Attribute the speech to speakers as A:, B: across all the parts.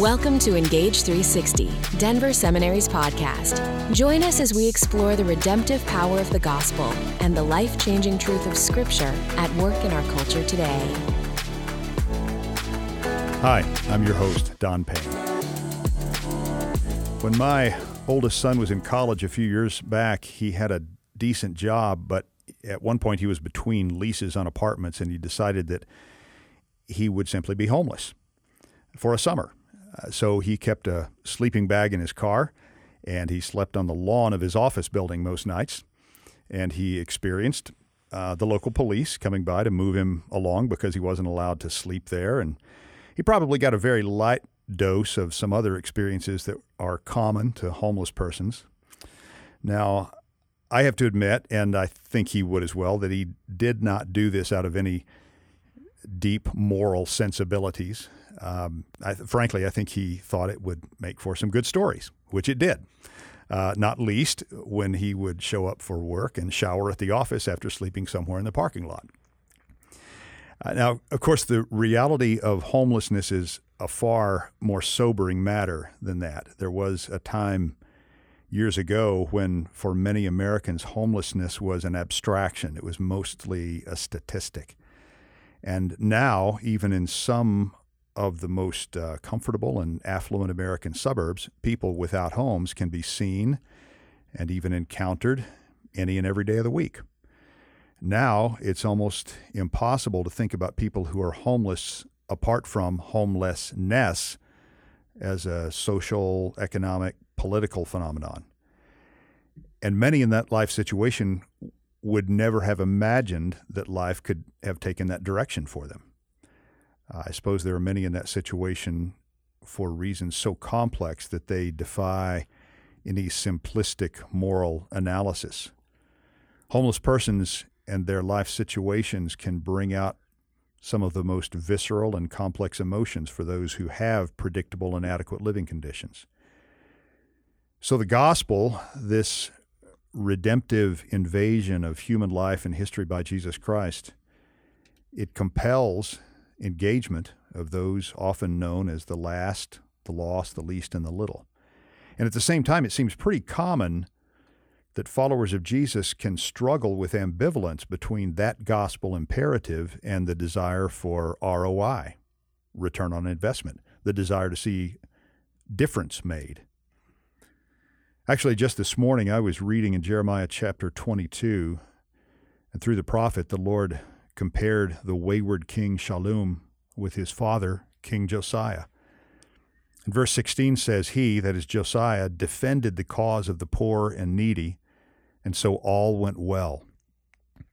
A: Welcome to Engage 360, Denver Seminary's podcast. Join us as we explore the redemptive power of the gospel and the life changing truth of Scripture at work in our culture today.
B: Hi, I'm your host, Don Payne. When my oldest son was in college a few years back, he had a decent job, but at one point he was between leases on apartments and he decided that he would simply be homeless for a summer. Uh, so he kept a sleeping bag in his car and he slept on the lawn of his office building most nights. And he experienced uh, the local police coming by to move him along because he wasn't allowed to sleep there. And he probably got a very light dose of some other experiences that are common to homeless persons. Now, I have to admit, and I think he would as well, that he did not do this out of any deep moral sensibilities. Um, I, frankly, I think he thought it would make for some good stories, which it did. Uh, not least when he would show up for work and shower at the office after sleeping somewhere in the parking lot. Uh, now, of course, the reality of homelessness is a far more sobering matter than that. There was a time years ago when, for many Americans, homelessness was an abstraction, it was mostly a statistic. And now, even in some of the most uh, comfortable and affluent American suburbs, people without homes can be seen and even encountered any and every day of the week. Now it's almost impossible to think about people who are homeless apart from homelessness as a social, economic, political phenomenon. And many in that life situation would never have imagined that life could have taken that direction for them. Uh, I suppose there are many in that situation for reasons so complex that they defy any simplistic moral analysis. Homeless persons and their life situations can bring out some of the most visceral and complex emotions for those who have predictable and adequate living conditions. So, the gospel, this redemptive invasion of human life and history by Jesus Christ, it compels engagement of those often known as the last, the lost, the least, and the little. And at the same time, it seems pretty common that followers of Jesus can struggle with ambivalence between that gospel imperative and the desire for ROI, return on investment, the desire to see difference made. Actually, just this morning, I was reading in Jeremiah chapter 22, and through the prophet, the Lord compared the wayward king Shallum with his father, King Josiah. And verse 16 says, He, that is Josiah, defended the cause of the poor and needy, and so all went well.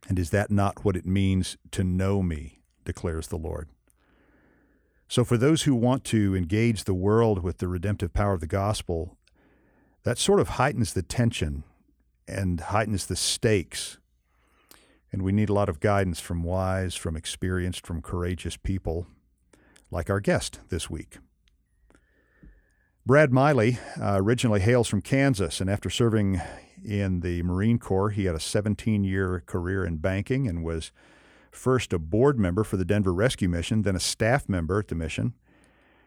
B: And is that not what it means to know me, declares the Lord? So, for those who want to engage the world with the redemptive power of the gospel, that sort of heightens the tension and heightens the stakes and we need a lot of guidance from wise, from experienced, from courageous people, like our guest this week. Brad Miley uh, originally hails from Kansas, and after serving in the Marine Corps, he had a 17 year career in banking and was first a board member for the Denver Rescue Mission, then a staff member at the mission,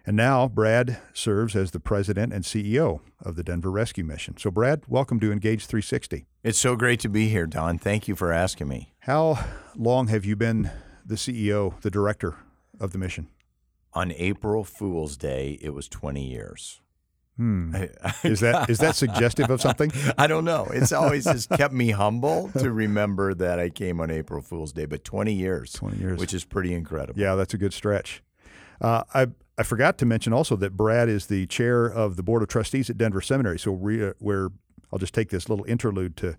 B: and now Brad serves as the president and CEO of the Denver Rescue Mission. So, Brad, welcome to Engage 360.
C: It's so great to be here, Don. Thank you for asking me.
B: How long have you been the CEO, the director of the mission?
C: On April Fool's Day, it was 20 years.
B: Hmm. Is that is that suggestive of something?
C: I don't know. It's always just kept me humble to remember that I came on April Fool's Day. But 20 years,
B: 20 years,
C: which is pretty incredible.
B: Yeah, that's a good stretch. Uh, I I forgot to mention also that Brad is the chair of the board of trustees at Denver Seminary. So we, we're I'll just take this little interlude to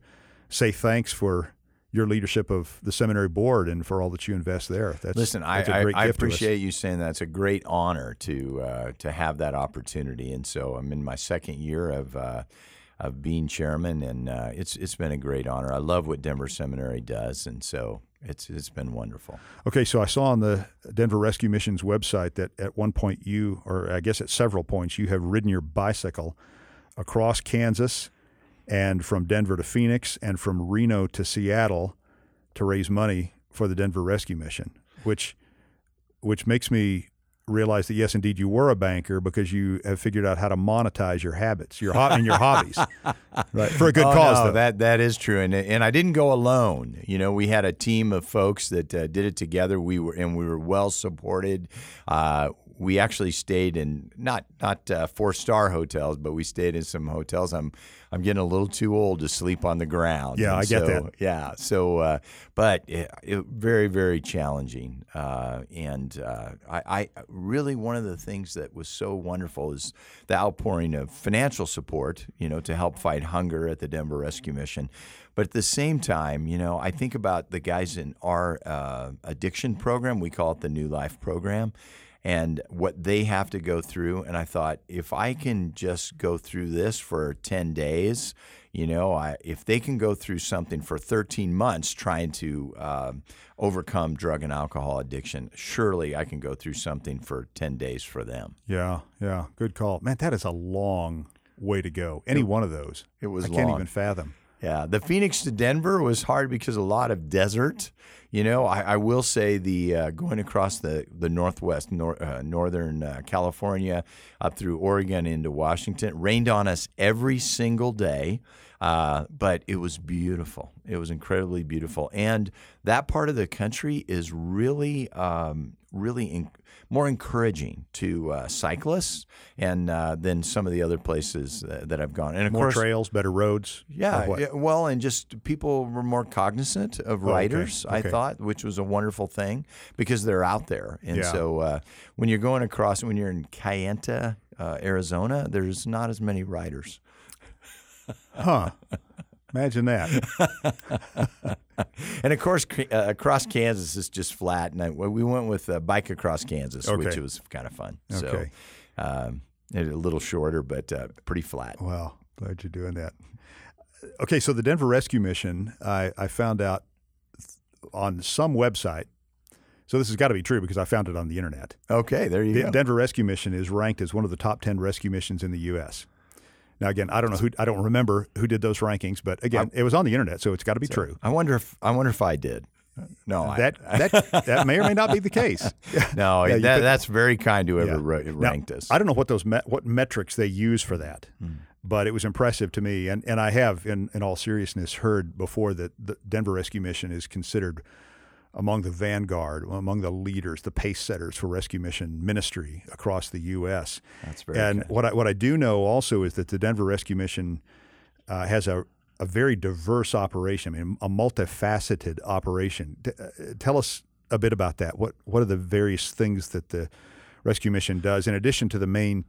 B: say thanks for your leadership of the seminary board and for all that you invest there.
C: That's, Listen, that's I, I appreciate you saying that. It's a great honor to uh, to have that opportunity. And so I'm in my second year of uh, of being chairman, and uh, it's it's been a great honor. I love what Denver Seminary does, and so it's it's been wonderful.
B: Okay, so I saw on the Denver Rescue Mission's website that at one point you, or I guess at several points, you have ridden your bicycle across Kansas and from Denver to Phoenix and from Reno to Seattle to raise money for the Denver Rescue Mission, which which makes me realize that yes, indeed, you were a banker because you have figured out how to monetize your habits, your ho- and your hobbies, right? For a good
C: oh,
B: cause.
C: No, that that is true, and and I didn't go alone. You know, we had a team of folks that uh, did it together. We were and we were well supported. Uh, we actually stayed in not not uh, four star hotels, but we stayed in some hotels. I'm I'm getting a little too old to sleep on the ground.
B: Yeah,
C: and
B: I get
C: so,
B: that.
C: Yeah, so uh, but it, it, very very challenging, uh, and uh, I, I really one of the things that was so wonderful is the outpouring of financial support. You know, to help fight hunger at the Denver Rescue Mission. But at the same time, you know, I think about the guys in our uh, addiction program. We call it the New Life program and what they have to go through. And I thought, if I can just go through this for 10 days, you know, I, if they can go through something for 13 months trying to um, overcome drug and alcohol addiction, surely I can go through something for 10 days for them.
B: Yeah, yeah, good call, man. That is a long way to go. Any it, one of those,
C: it was.
B: I can't even fathom.
C: Yeah, the Phoenix to Denver was hard because a lot of desert. You know, I, I will say the uh, going across the the northwest, nor, uh, northern uh, California, up through Oregon into Washington, rained on us every single day. Uh, but it was beautiful. It was incredibly beautiful, and that part of the country is really, um, really in, more encouraging to uh, cyclists and uh, than some of the other places that I've gone. And of
B: more
C: course,
B: trails, better roads.
C: Yeah, yeah, well, and just people were more cognizant of
B: Oh, okay,
C: riders. I thought, which was a wonderful thing because they're out there, and
B: Yeah.
C: so uh, when you're going across, when you're in Kayenta, uh, Arizona, there's not as many riders.
B: Huh. Imagine that.
C: And of course, uh, across Kansas is just flat. And I, we went with uh, bike across Kansas, which was kind of fun.
B: Okay.
C: So um, a little shorter, but uh, pretty flat.
B: Well, glad you're doing that. Okay, so the Denver Rescue Mission, I, I found out on some website. So this has got to be true because I found it on the internet.
C: Okay, there you go.
B: The
C: go.
B: Denver Rescue Mission is ranked as one of the top 10 rescue missions in the U.S. Now, again, I don't know who, I don't remember who did those rankings, but again, it was on the internet, so it's got to be true.
C: I wonder if I wonder if I did. No, I-
B: That, that, that may or may not be the case.
C: no,
B: Yeah,
C: that,
B: could-
C: that's very kind to whoever
B: Yeah.
C: ra-
B: Now,
C: ranked us.
B: I don't know what those met, what metrics they use for that,
C: Hmm.
B: but it was impressive to me. And and I have, in, in all seriousness, heard before that the Denver Rescue Mission is considered among the vanguard, among the leaders, the pace setters for rescue mission ministry across the U.S.
C: That's very
B: And what I what I do know also is that the Denver Rescue Mission uh, has a a very diverse operation. I mean, a multifaceted operation. T- uh, tell us a bit about that. What what are the various things that the rescue mission does in addition to the main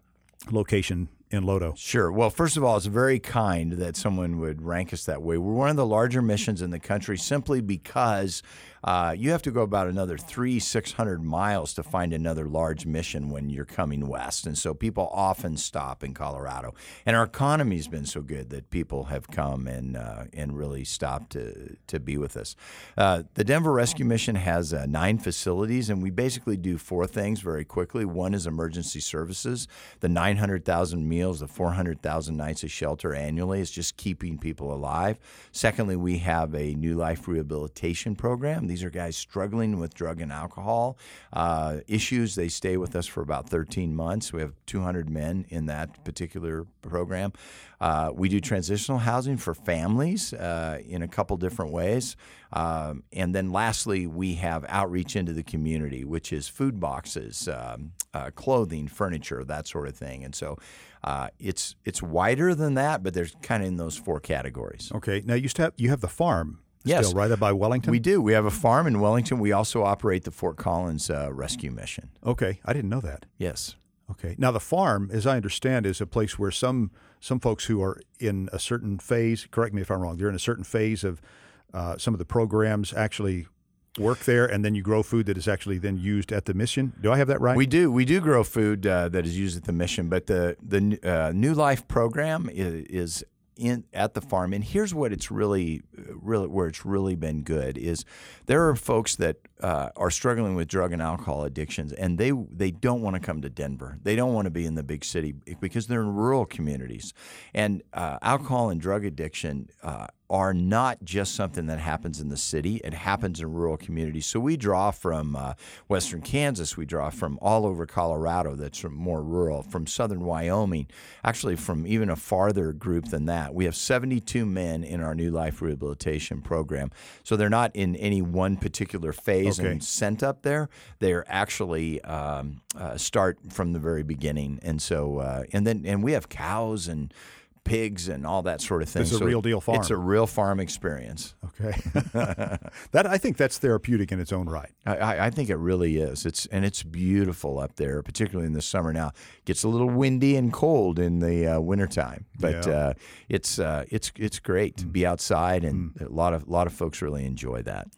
B: location in Lodo?
C: Sure. Well, first of all, it's very kind that someone would rank us that way. We're one of the larger missions in the country simply because uh, you have to go about another three, 600 miles to find another large mission when you're coming west. And so people often stop in Colorado. And our economy's been so good that people have come and, uh, and really stopped to, to be with us. Uh, the Denver Rescue Mission has uh, nine facilities, and we basically do four things very quickly. One is emergency services, the 900,000 meals, the 400,000 nights of shelter annually is just keeping people alive. Secondly, we have a new life rehabilitation program. These are guys struggling with drug and alcohol uh, issues. They stay with us for about 13 months. We have 200 men in that particular program. Uh, we do transitional housing for families uh, in a couple different ways. Um, and then lastly, we have outreach into the community, which is food boxes, um, uh, clothing, furniture, that sort of thing. And so uh, it's it's wider than that, but there's kind of in those four categories.
B: Okay. Now you have, you have the farm
C: Yes.
B: still right up by Wellington.
C: We do. We have a farm in Wellington. We also operate the Fort Collins uh, Rescue Mission.
B: okay. I didn't know that.
C: Yes.
B: Okay. Now the farm, as I understand, is a place where some some folks who are in a certain phase. Correct me if I'm wrong. They're in a certain phase of uh, some of the programs actually work there, and then you grow food that is actually then used at the mission. Do I have that right?
C: We do. We do grow food uh, that is used at the mission, but the the uh, New Life program is, is in at the farm. And here's what it's really, really where it's really been good is there are folks that uh, are struggling with drug and alcohol addictions, and they they don't want to come to Denver. They don't want to be in the big city because they're in rural communities, and uh, alcohol and drug addiction uh, are not just something that happens in the city, it happens in rural communities. So we draw from uh, western Kansas, we draw from all over Colorado that's more rural, from southern Wyoming, actually from even a farther group than that. We have 72 men in our new life rehabilitation program. So they're not in any one particular phase okay. and sent up there. They're actually um, uh, start from the very beginning. And so, uh, and then, and we have cows and pigs and all that sort of thing.
B: It's a so real deal farm.
C: It's a real farm experience.
B: Okay, that I think that's therapeutic in its own right.
C: I, I, think it really is. It's and it's beautiful up there, particularly in the summer. Now it gets a little windy and cold in the uh, wintertime, but yeah. uh, it's uh, it's it's great to be outside, and mm. a lot of a lot of folks really enjoy that.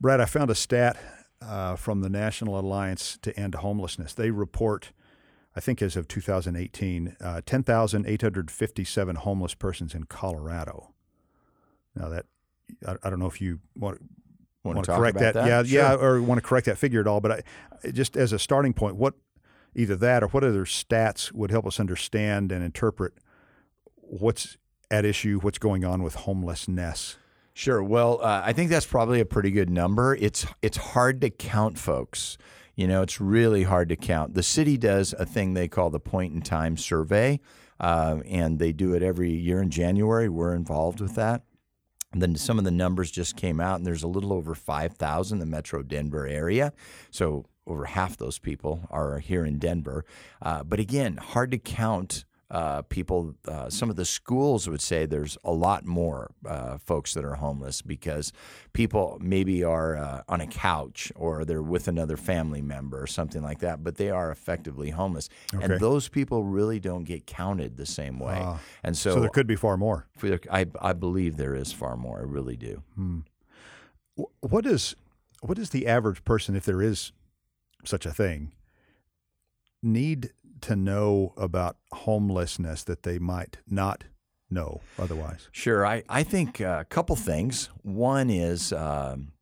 B: Brad, I found a stat uh, from the National Alliance to End Homelessness. They report I think as of 2018, uh, 10,857 homeless persons in Colorado. Now that I, I don't know if you want,
C: want
B: to correct
C: that,
B: that, yeah, sure. yeah, or want to correct that figure at all. But I, just as a starting point, what either that or what other stats would help us understand and interpret what's at issue, what's going on with homelessness.
C: Sure. Well, uh, I think that's probably a pretty good number. It's it's hard to count folks. You know, it's really hard to count. The city does a thing they call the point in time survey, uh, and they do it every year in January. We're involved with that. And then some of the numbers just came out, and there's a little over 5,000 in the metro Denver area. So over half those people are here in Denver. Uh, but again, hard to count uh, people, uh, some of the schools would say there's a lot more uh, folks that are homeless because people maybe are uh, on a couch or they're with another family member or something like that, but they are effectively homeless. Okay. And those people really don't get counted the same way. Ah. and so,
B: so there could be far more.
C: I, I believe there is far more. I really do.
B: Hmm. What is what is the average person, if there is such a thing, need to know about homelessness that they might not know otherwise?
C: Sure. I, I think a couple things. One is um,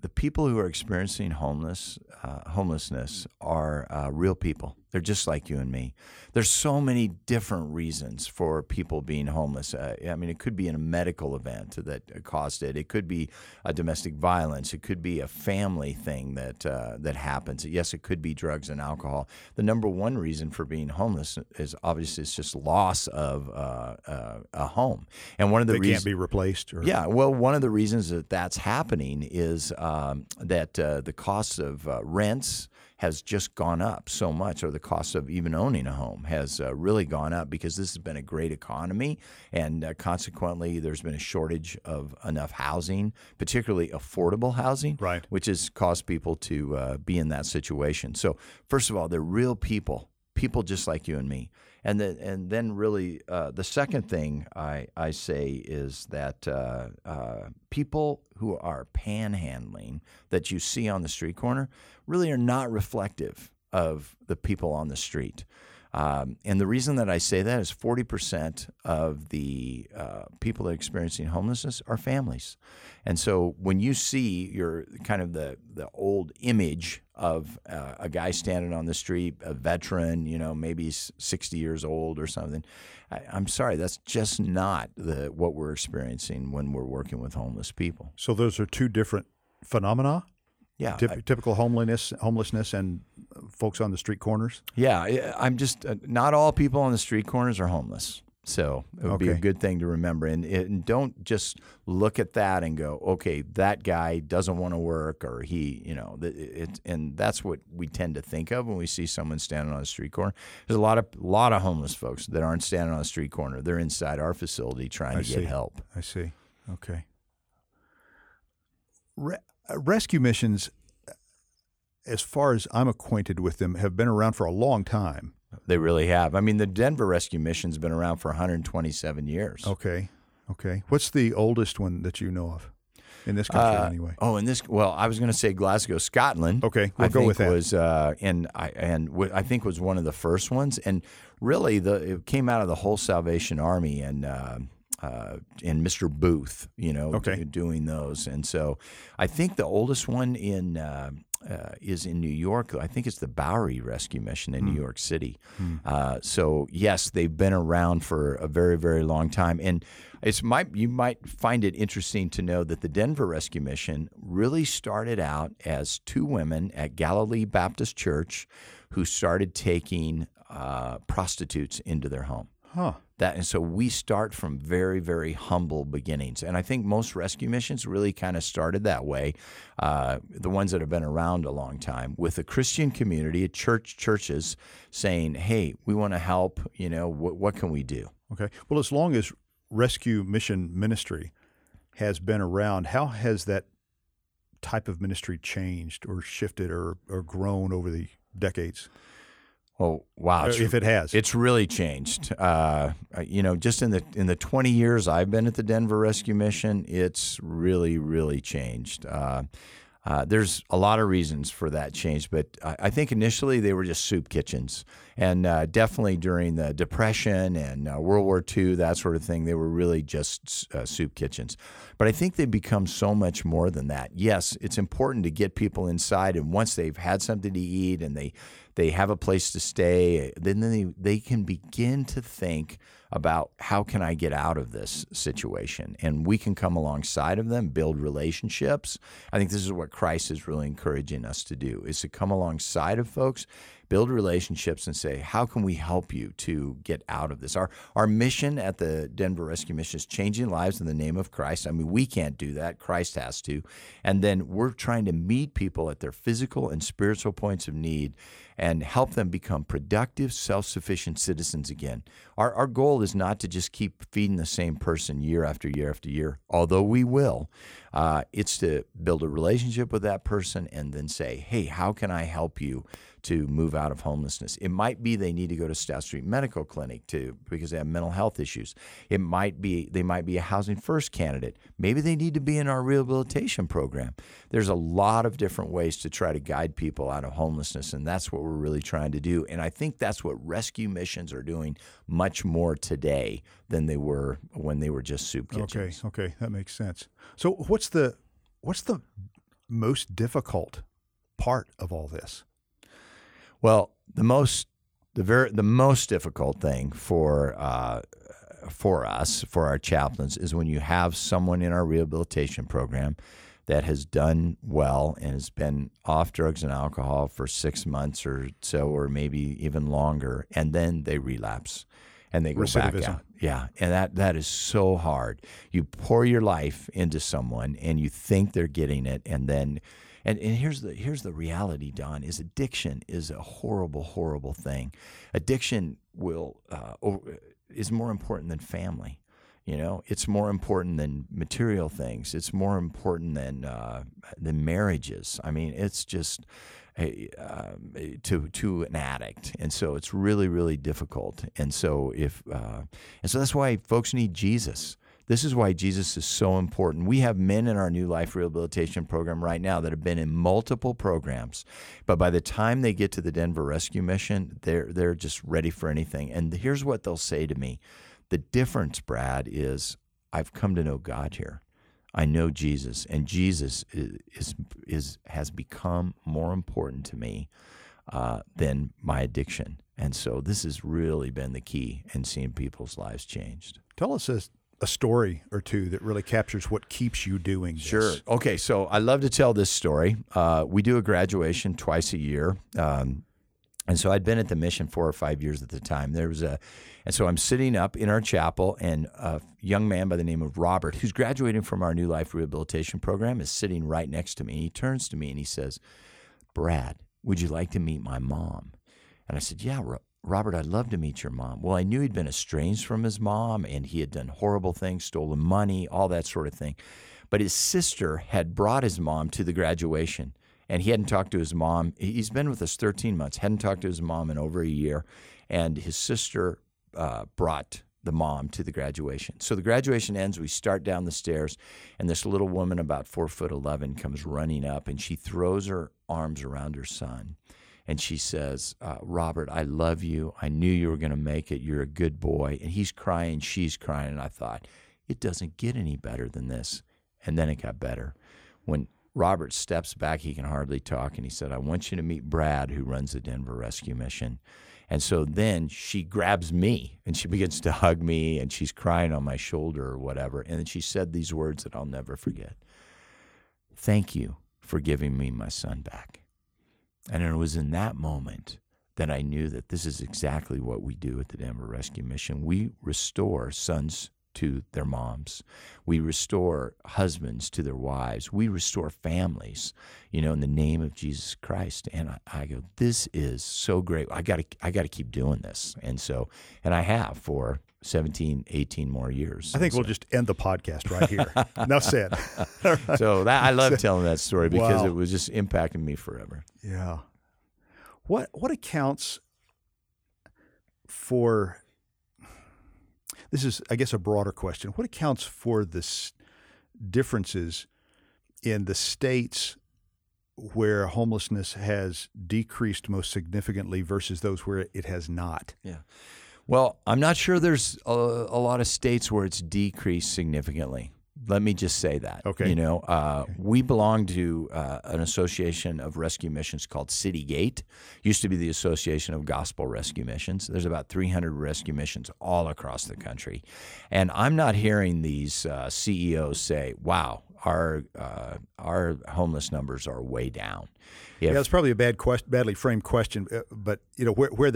C: the people who are experiencing homeless uh, homelessness are uh, real people. They're just like you and me. There's so many different reasons for people being homeless. Uh, I mean, it could be in a medical event that caused it. It could be a domestic violence. It could be a family thing that uh, that happens. Yes, it could be drugs and alcohol. The number one reason for being homeless is obviously it's just loss of uh, uh a home. And one of the
B: they
C: reasons
B: can't be replaced. Or...
C: Yeah, well, one of the reasons that that's happening is um, that uh, the cost of uh, rents has just gone up so much, or the cost of even owning a home has uh, really gone up because this has been a great economy, and uh, consequently, there's been a shortage of enough housing, particularly affordable housing,
B: right.
C: which has caused people to uh, be in that situation. So, first of all, they're real people, people just like you and me. And then, and then really, uh, the second thing I, I say is that uh, uh, people who are panhandling that you see on the street corner really are not reflective of the people on the street. Um, and the reason that I say that is 40% of the uh, people that are experiencing homelessness are families. And so when you see your kind of the, the old image of uh, a guy standing on the street, a veteran, you know, maybe 60 years old or something, I, am sorry, that's just not the, what we're experiencing when we're working with homeless people.
B: So those are two different phenomena?
C: Yeah,
B: I, typical homelessness, homelessness, and folks on the street corners.
C: Yeah, I'm just uh, not all people on the street corners are homeless. So it would okay. be a good thing to remember, and, and, don't just look at that and go, okay, that guy doesn't want to work, or he, you know, it, and that's what we tend to think of when we see someone standing on a street corner. There's a lot of lot of homeless folks that aren't standing on a street corner; they're inside our facility trying I to
B: see.
C: get help.
B: I see. Okay. Re- rescue missions, as far as I'm acquainted with them, have been around for a long time.
C: They really have. I mean, the Denver rescue mission's been around for 127 years.
B: Okay. Okay. What's the oldest one that you know of? In this country, uh, anyway.
C: Oh, in this. Well, I was going to say Glasgow, Scotland.
B: Okay, we'll
C: I
B: go with that.
C: Was uh, and I and w- I think was one of the first ones, and really the it came out of the whole Salvation Army, and uh, uh, and Mr. Booth, you know,
B: okay.
C: doing those. And so I think the oldest one in uh, uh, is in New York. I think it's the Bowery Rescue Mission in mm. New hmm. York City. Mm. so yes, they've been around for a very very long time, and it's might you might find it interesting to know that the Denver Rescue Mission really started out as two women at Galilee Baptist Church who started taking uh, prostitutes into their home.
B: Huh.
C: That and so we start from very very humble beginnings, and I think most rescue missions really kind of started that way. Uh, the ones that have been around a long time with a Christian community, a church churches saying, "Hey, we want to help. You know, wh- what can we do?"
B: Okay. Well, as long as rescue mission ministry has been around, how has that type of ministry changed or shifted or, or grown over the decades?
C: Oh wow!
B: If it has,
C: it's really changed. Uh, you know, just in the in the twenty years I've been at the Denver Rescue Mission, it's really really changed. Uh, uh, there's a lot of reasons for that change, but I, I think initially they were just soup kitchens, and uh, definitely during the Depression and uh, World War II, that sort of thing, they were really just uh, soup kitchens. But I think they've become so much more than that. Yes, it's important to get people inside, and once they've had something to eat and they they have a place to stay, then they, they can begin to think about how can I get out of this situation? And we can come alongside of them, build relationships. I think this is what Christ is really encouraging us to do is to come alongside of folks build relationships and say, how can we help you to get out of this? Our, our mission at the Denver Rescue Mission is changing lives in the name of Christ. I mean, we can't do that, Christ has to. And then we're trying to meet people at their physical and spiritual points of need and help them become productive, self sufficient citizens again. Our, our goal is not to just keep feeding the same person year after year after year, although we will. Uh, it's to build a relationship with that person and then say, hey, how can I help you? To move out of homelessness. It might be they need to go to Stout Street Medical Clinic to because they have mental health issues. It might be they might be a housing first candidate. Maybe they need to be in our rehabilitation program. There's a lot of different ways to try to guide people out of homelessness and that's what we're really trying to do. And I think that's what rescue missions are doing much more today than they were when they were just soup kitchens.
B: Okay, okay, that makes sense. So what's the what's the most difficult part of all this?
C: Well, the most the very the most difficult thing for uh, for us for our chaplains is when you have someone in our rehabilitation program that has done well and has been off drugs and alcohol for six months or so, or maybe even longer, and then they relapse and they go back out. Yeah, and that that is so hard. You pour your life into someone, and you think they're getting it, and then and, and here's the here's the reality, Don, is addiction is a horrible, horrible thing. Addiction will uh, is more important than family. You know, it's more important than material things. It's more important than uh, than marriages. I mean, it's just a, uh, to to an addict, and so it's really really difficult. And so if uh, and so that's why folks need Jesus. This is why Jesus is so important. We have men in our new life rehabilitation program right now that have been in multiple programs, but by the time they get to the Denver Rescue Mission, they're they're just ready for anything. And here's what they'll say to me. The difference, Brad, is I've come to know God here. I know Jesus, and Jesus is is, is has become more important to me uh, than my addiction. And so this has really been the key in seeing people's lives changed.
B: Tell us this a story or two that really captures what keeps you doing this.
C: Sure. Okay. So I love to tell this story. Uh, we do a graduation twice a year. Um, and so I'd been at the mission four or five years at the time. There was a, and so I'm sitting up in our chapel, and a young man by the name of Robert, who's graduating from our New Life Rehabilitation Program, is sitting right next to me. He turns to me and he says, Brad, would you like to meet my mom? And I said, Yeah, Robert, I'd love to meet your mom. Well, I knew he'd been estranged from his mom and he had done horrible things, stolen money, all that sort of thing. But his sister had brought his mom to the graduation and he hadn't talked to his mom. He's been with us 13 months, hadn't talked to his mom in over a year. And his sister uh, brought the mom to the graduation. So the graduation ends. We start down the stairs, and this little woman, about four foot eleven, comes running up, and she throws her arms around her son, and she says, uh, Robert, I love you. I knew you were going to make it. You're a good boy. And he's crying, she's crying. And I thought, it doesn't get any better than this. And then it got better. When Robert steps back, he can hardly talk, and he said, I want you to meet Brad, who runs the Denver Rescue Mission. And so then she grabs me and she begins to hug me and she's crying on my shoulder or whatever. And then she said these words that I'll never forget Thank you for giving me my son back. And it was in that moment that I knew that this is exactly what we do at the Denver Rescue Mission. We restore sons to their moms. We restore husbands to their wives. We restore families, you know, in the name of Jesus Christ. And I, I go, this is so great. I got to, I got to keep doing this. And so, and I have for 17, 18 more years.
B: I think
C: so.
B: we'll just end the podcast right here. Enough said.
C: so that, I love telling that story because wow. it was just impacting me forever.
B: Yeah. What what accounts for this is I guess a broader question. What accounts for the differences in the states where homelessness has decreased most significantly versus those where it has not?
C: Yeah. Well, I'm not sure there's a, a lot of states where it's decreased significantly. Let me just say that.
B: Okay.
C: You know, uh, okay. we belong to uh, an association of rescue missions called Citygate. Used to be the Association of Gospel Rescue Missions. There's about 300 rescue missions all across the country, and I'm not hearing these uh, CEOs say, "Wow, our uh, our homeless numbers are way down."
B: If, yeah, it's probably a bad question, badly framed question, uh, but you know where where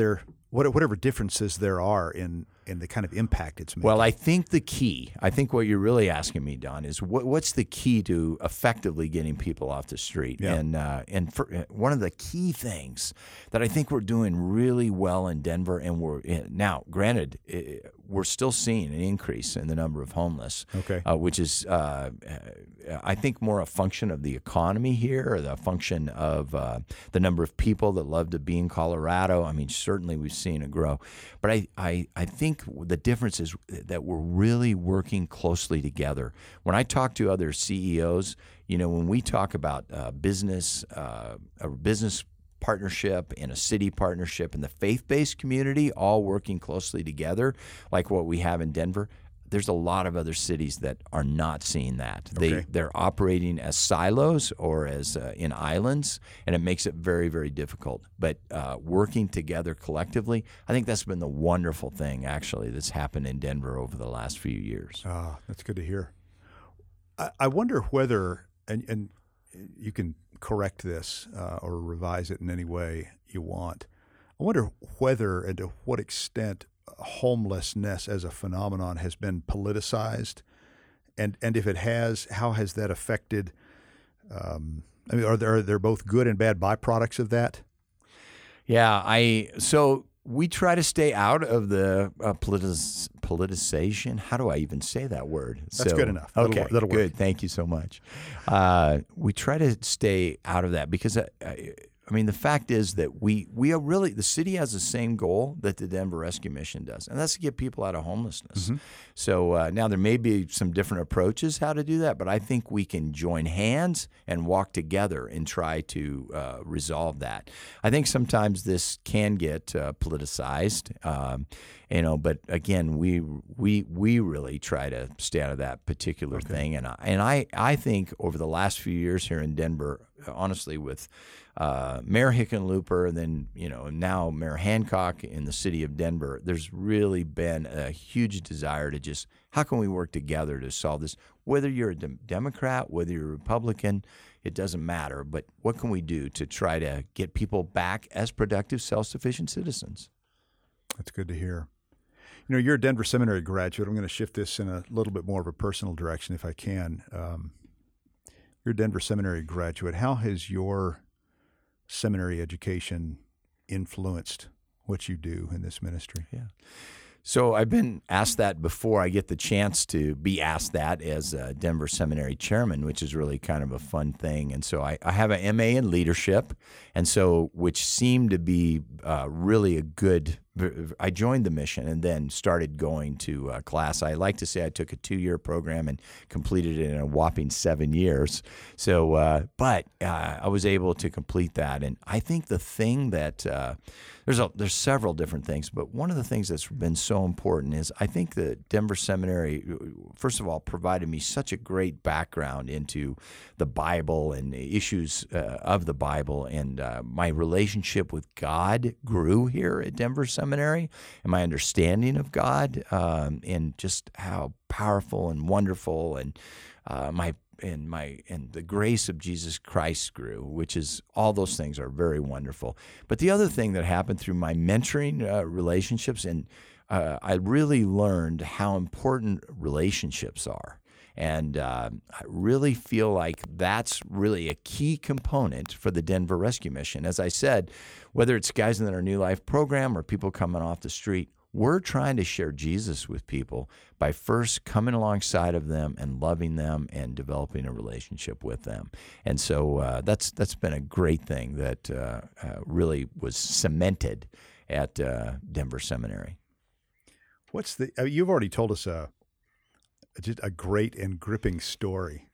B: there whatever differences there are in and the kind of impact it's making?
C: Well, I think the key, I think what you're really asking me, Don, is what, what's the key to effectively getting people off the street?
B: Yeah.
C: And uh, and for, uh, one of the key things that I think we're doing really well in Denver, and we're eh, now, granted, it, we're still seeing an increase in the number of homeless,
B: okay.
C: Uh, which is, uh, I think, more a function of the economy here, or the function of uh, the number of people that love to be in Colorado. I mean, certainly we've seen it grow, but I, I, I think the difference is that we're really working closely together. When I talk to other CEOs, you know, when we talk about uh, business, uh, a business partnership and a city partnership and the faith-based community all working closely together, like what we have in Denver, there's a lot of other cities that are not seeing that.
B: Okay.
C: They they're operating as silos or as uh, in islands, and it makes it very very difficult. But uh, working together collectively, I think that's been the wonderful thing actually that's happened in Denver over the last few years.
B: Ah, that's good to hear. I, I wonder whether and and you can correct this uh, or revise it in any way you want. I wonder whether and to what extent homelessness as a phenomenon has been politicized, and and if it has, how has that affected? Um, I mean, are there are there both good and bad byproducts of that?
C: Yeah, I so we try to stay out of the uh, politic, politicization. How do I even say that word?
B: That's
C: so,
B: good enough.
C: That'll okay,
B: work. That'll
C: good.
B: Work.
C: Thank you so much. Uh, we try to stay out of that because I, I, I mean, the fact is that we we are really the city has the same goal that the Denver Rescue Mission does, and that's to get people out of homelessness.
B: Mm-hmm.
C: So uh, now there may be some different approaches how to do that, but I think we can join hands and walk together and try to uh, resolve that. I think sometimes this can get uh, politicized, um, you know, but again, we we we really try to stay out of that particular
B: okay.
C: thing, and I, and I I think over the last few years here in Denver, honestly, with uh, Mayor Hickenlooper, and then you know now Mayor Hancock in the city of Denver. There's really been a huge desire to just how can we work together to solve this? Whether you're a de- Democrat, whether you're a Republican, it doesn't matter. But what can we do to try to get people back as productive, self-sufficient citizens?
B: That's good to hear. You know, you're a Denver Seminary graduate. I'm going to shift this in a little bit more of a personal direction, if I can. Um, you're a Denver Seminary graduate. How has your seminary education influenced what you do in this ministry?
C: Yeah. So I've been asked that before. I get the chance to be asked that as a Denver Seminary chairman, which is really kind of a fun thing. And so I, I have an MA in leadership, and so which seemed to be uh, really a good I joined the mission and then started going to uh, class. I like to say I took a two year program and completed it in a whopping seven years. So, uh, but uh, I was able to complete that. And I think the thing that uh, there's a, there's several different things, but one of the things that's been so important is I think the Denver Seminary, first of all, provided me such a great background into the Bible and the issues uh, of the Bible, and uh, my relationship with God grew here at Denver Seminary, and my understanding of God, um, and just how powerful and wonderful and uh, my and my and the grace of Jesus Christ grew, which is all those things are very wonderful. But the other thing that happened through my mentoring uh, relationships, and uh, I really learned how important relationships are. And uh, I really feel like that's really a key component for the Denver Rescue Mission. As I said, whether it's guys in our New Life program or people coming off the street, we're trying to share Jesus with people by first coming alongside of them and loving them and developing a relationship with them. And so uh, that's that's been a great thing that uh, uh, really was cemented at uh, Denver Seminary.
B: What's the? Uh, you've already told us a just a great and gripping story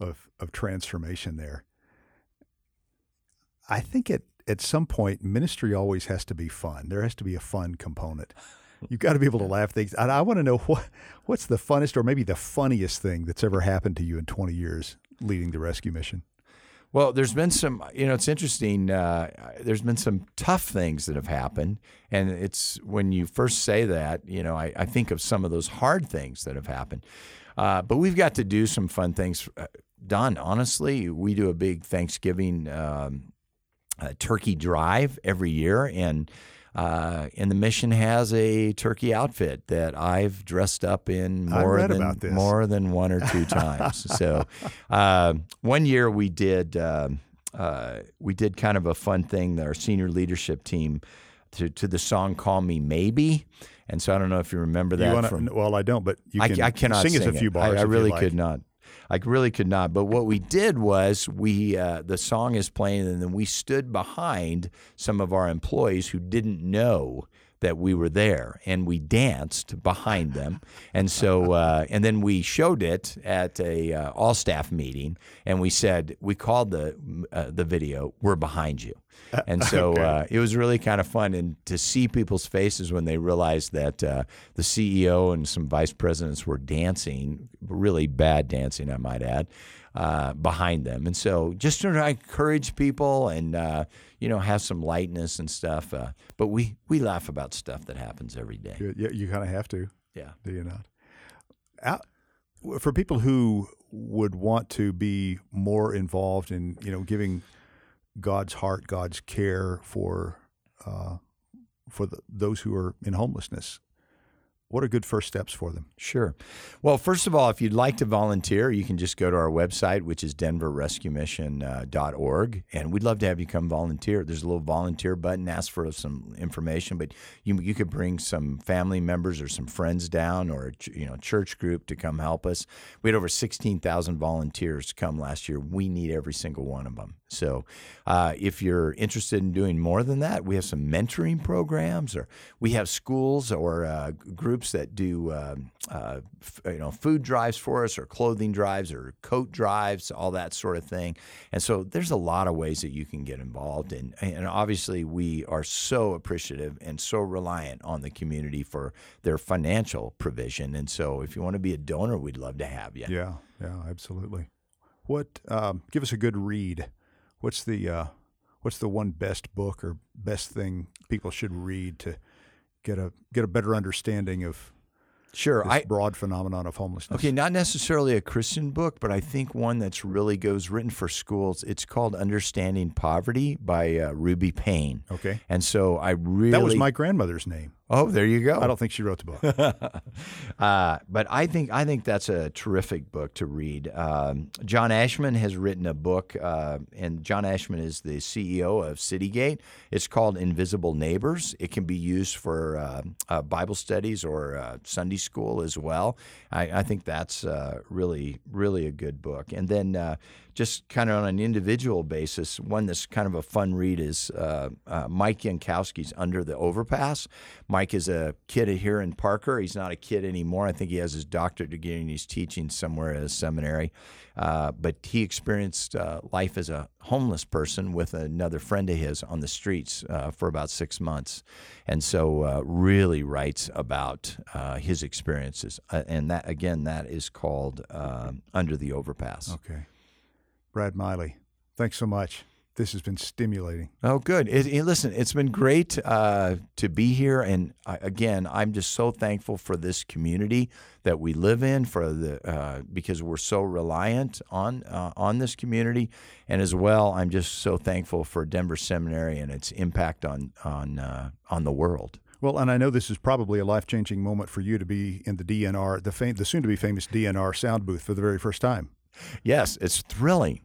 B: of of transformation there. I think it at some point, ministry always has to be fun. There has to be a fun component. You've got to be able to laugh things. I, I want to know what what's the funnest or maybe the funniest thing that's ever happened to you in 20 years leading the rescue mission.
C: Well, there's been some, you know, it's interesting. Uh, there's been some tough things that have happened. And it's when you first say that, you know, I, I think of some of those hard things that have happened. Uh, but we've got to do some fun things. Uh, Don, honestly, we do a big Thanksgiving um, uh, turkey drive every year, and uh, and the mission has a turkey outfit that I've dressed up in more than more than one or two times. so uh, one year we did um, uh, we did kind of a fun thing. Our senior leadership team to to the song "Call Me Maybe." And so I don't know if you remember that. You
B: wanna,
C: from,
B: well, I don't, but you can
C: I, I cannot
B: sing,
C: sing
B: us a few bars.
C: I, I really
B: like.
C: could not. I really could not. But what we did was we uh, the song is playing, and then we stood behind some of our employees who didn't know that we were there, and we danced behind them, and so uh, and then we showed it at a uh, all staff meeting, and we said we called the uh, the video "We're behind you." And so okay. uh, it was really kind of fun, and to see people's faces when they realized that uh, the CEO and some vice presidents were dancing, really bad dancing, I might add, uh, behind them. And so just to encourage people and uh, you know have some lightness and stuff. Uh, but we we laugh about stuff that happens every day.
B: Yeah, you kind of have to.
C: Yeah,
B: do you not? Out, for people who would want to be more involved in you know giving God's heart, God's care for uh, for the, those who are in homelessness what are good first steps for them?
C: Sure. Well, first of all, if you'd like to volunteer, you can just go to our website, which is denverrescuemission.org, uh, and we'd love to have you come volunteer. There's a little volunteer button, ask for some information, but you you could bring some family members or some friends down, or you know church group to come help us. We had over 16,000 volunteers come last year. We need every single one of them. So, uh, if you're interested in doing more than that, we have some mentoring programs, or we have schools or uh, groups that do um, uh, f- you know food drives for us, or clothing drives, or coat drives, all that sort of thing. And so, there's a lot of ways that you can get involved, and and obviously, we are so appreciative and so reliant on the community for their financial provision. And so, if you want to be a donor, we'd love to have you.
B: Yeah, yeah, absolutely. What? Um, give us a good read what's the uh, what's the one best book or best thing people should read to get a get a better understanding of
C: Sure,
B: I broad phenomenon of homelessness.
C: Okay, not necessarily a Christian book, but I think one that's really goes written for schools. It's called Understanding Poverty by uh, Ruby Payne.
B: Okay,
C: and so I really
B: that was my grandmother's name.
C: Oh, there you go.
B: I don't think she wrote the book,
C: uh, but I think I think that's a terrific book to read. Um, John Ashmen has written a book, uh, and John Ashmen is the CEO of Citygate. It's called Invisible Neighbors. It can be used for uh, uh Bible studies or uh, Sunday school as well. I, I think that's uh, really really a good book. And then just kind of on an individual basis, one that's kind of a fun read is uh, uh, Mike Yankoski's Under the Overpass. Mike is a kid here in Parker. He's not a kid anymore. I think he has his doctorate degree and he's teaching somewhere at a seminary. Uh, but he experienced uh, life as a homeless person with another friend of his on the streets uh, for about six months, and so uh, really writes about his experiences. And that again, that is called Under the Overpass.
B: Okay, Brad Miley, thanks so much this has been stimulating.
C: Oh, good. It, it, listen, it's been great uh, to be here, and I, again, I'm just so thankful for this community that we live in, for the uh, because we're so reliant on uh, on this community, and as well, I'm just so thankful for Denver Seminary and its impact on on uh, on the world.
B: Well, and I know this is probably a life changing moment for you to be in the DNR, the fam- the soon to be famous DNR sound booth for the very first time.
C: Yes, it's thrilling.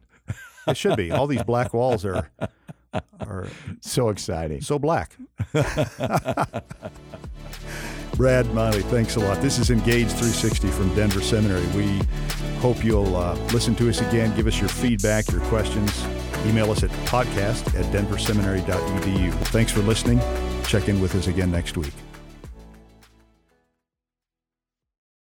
B: It should be. All these black walls are are
C: so exciting.
B: So black. Brad Miley, thanks a lot. This is Engage 360 from Denver Seminary. We hope you'll uh, listen to us again. Give us your feedback, your questions. Email us at podcast at denverseminary.edu. Thanks for listening. Check in with us again next week.